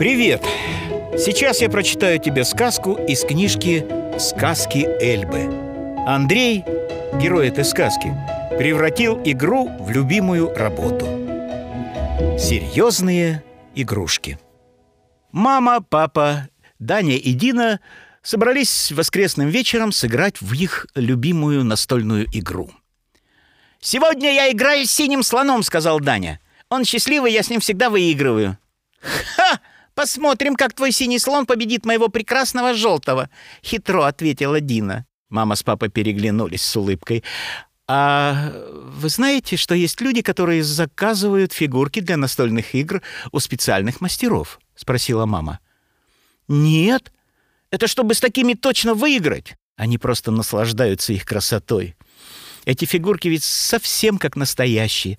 Привет! Сейчас я прочитаю тебе сказку из книжки «Сказки Эльбы». Андрей, герой этой сказки, превратил игру в любимую работу. Серьезные игрушки. Мама, папа, Даня и Дина собрались воскресным вечером сыграть в их любимую настольную игру. «Сегодня я играю с синим слоном», — сказал Даня. «Он счастливый, я с ним всегда выигрываю». «Ха! Посмотрим, как твой синий слон победит моего прекрасного желтого», — хитро ответила Дина. Мама с папой переглянулись с улыбкой. «А вы знаете, что есть люди, которые заказывают фигурки для настольных игр у специальных мастеров?» — спросила мама. «Нет. Это чтобы с такими точно выиграть». Они просто наслаждаются их красотой. Эти фигурки ведь совсем как настоящие.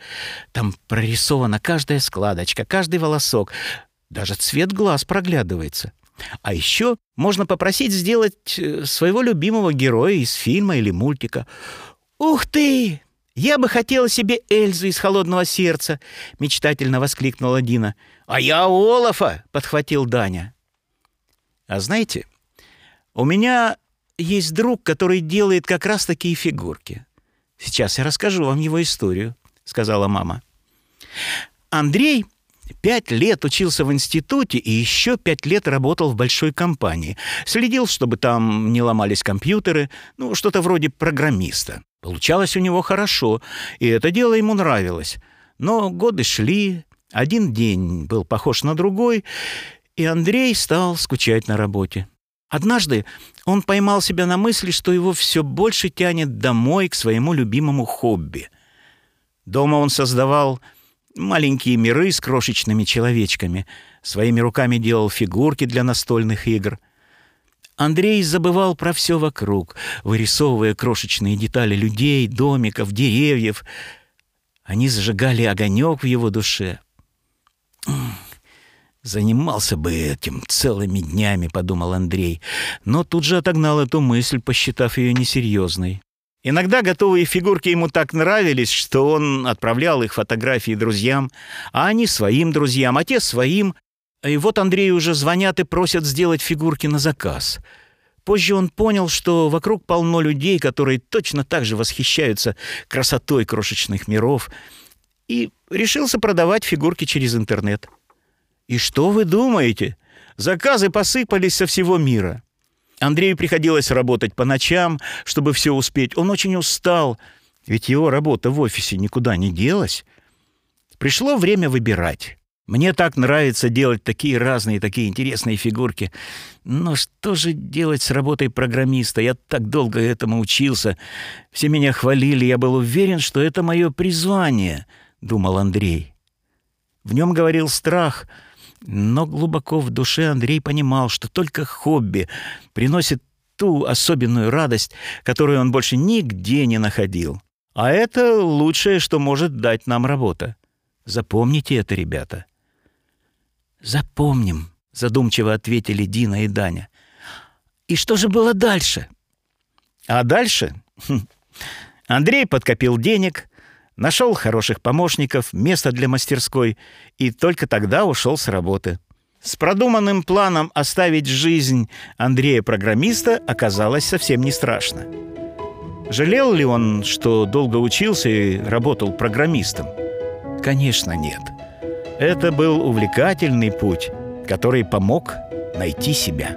Там прорисована каждая складочка, каждый волосок. Даже цвет глаз проглядывается. А еще можно попросить сделать э, своего любимого героя из фильма или мультика. «Ух ты! Я бы хотела себе Эльзу из «Холодного сердца», — мечтательно воскликнула Дина. «А я Олафа!» — подхватил Даня. А знаете, у меня есть друг, который делает как раз такие фигурки. Сейчас я расскажу вам его историю», — сказала мама. Андрей пять лет учился в институте и еще пять лет работал в большой компании. Следил, чтобы там не ломались компьютеры, ну, что-то вроде программиста. Получалось у него хорошо, и это дело ему нравилось. Но годы шли, один день был похож на другой, и Андрей стал скучать на работе. Однажды он поймал себя на мысли, что его все больше тянет домой к своему любимому хобби. Дома он создавал маленькие миры с крошечными человечками, своими руками делал фигурки для настольных игр. Андрей забывал про все вокруг, вырисовывая крошечные детали людей, домиков, деревьев. Они зажигали огонек в его душе. «Занимался бы этим целыми днями», — подумал Андрей, но тут же отогнал эту мысль, посчитав ее несерьезной. Иногда готовые фигурки ему так нравились, что он отправлял их фотографии друзьям, а они своим друзьям, а те своим. И вот Андрею уже звонят и просят сделать фигурки на заказ. Позже он понял, что вокруг полно людей, которые точно так же восхищаются красотой крошечных миров, и решился продавать фигурки через интернет. И что вы думаете? Заказы посыпались со всего мира. Андрею приходилось работать по ночам, чтобы все успеть. Он очень устал, ведь его работа в офисе никуда не делась. Пришло время выбирать. Мне так нравится делать такие разные, такие интересные фигурки. Но что же делать с работой программиста? Я так долго этому учился. Все меня хвалили, я был уверен, что это мое призвание, — думал Андрей. В нем говорил страх — но глубоко в душе Андрей понимал, что только хобби приносит ту особенную радость, которую он больше нигде не находил. А это лучшее, что может дать нам работа. Запомните это, ребята. «Запомним», — задумчиво ответили Дина и Даня. «И что же было дальше?» А дальше? Андрей подкопил денег, Нашел хороших помощников, место для мастерской и только тогда ушел с работы. С продуманным планом оставить жизнь Андрея-программиста оказалось совсем не страшно. Жалел ли он, что долго учился и работал программистом? Конечно, нет. Это был увлекательный путь, который помог найти себя.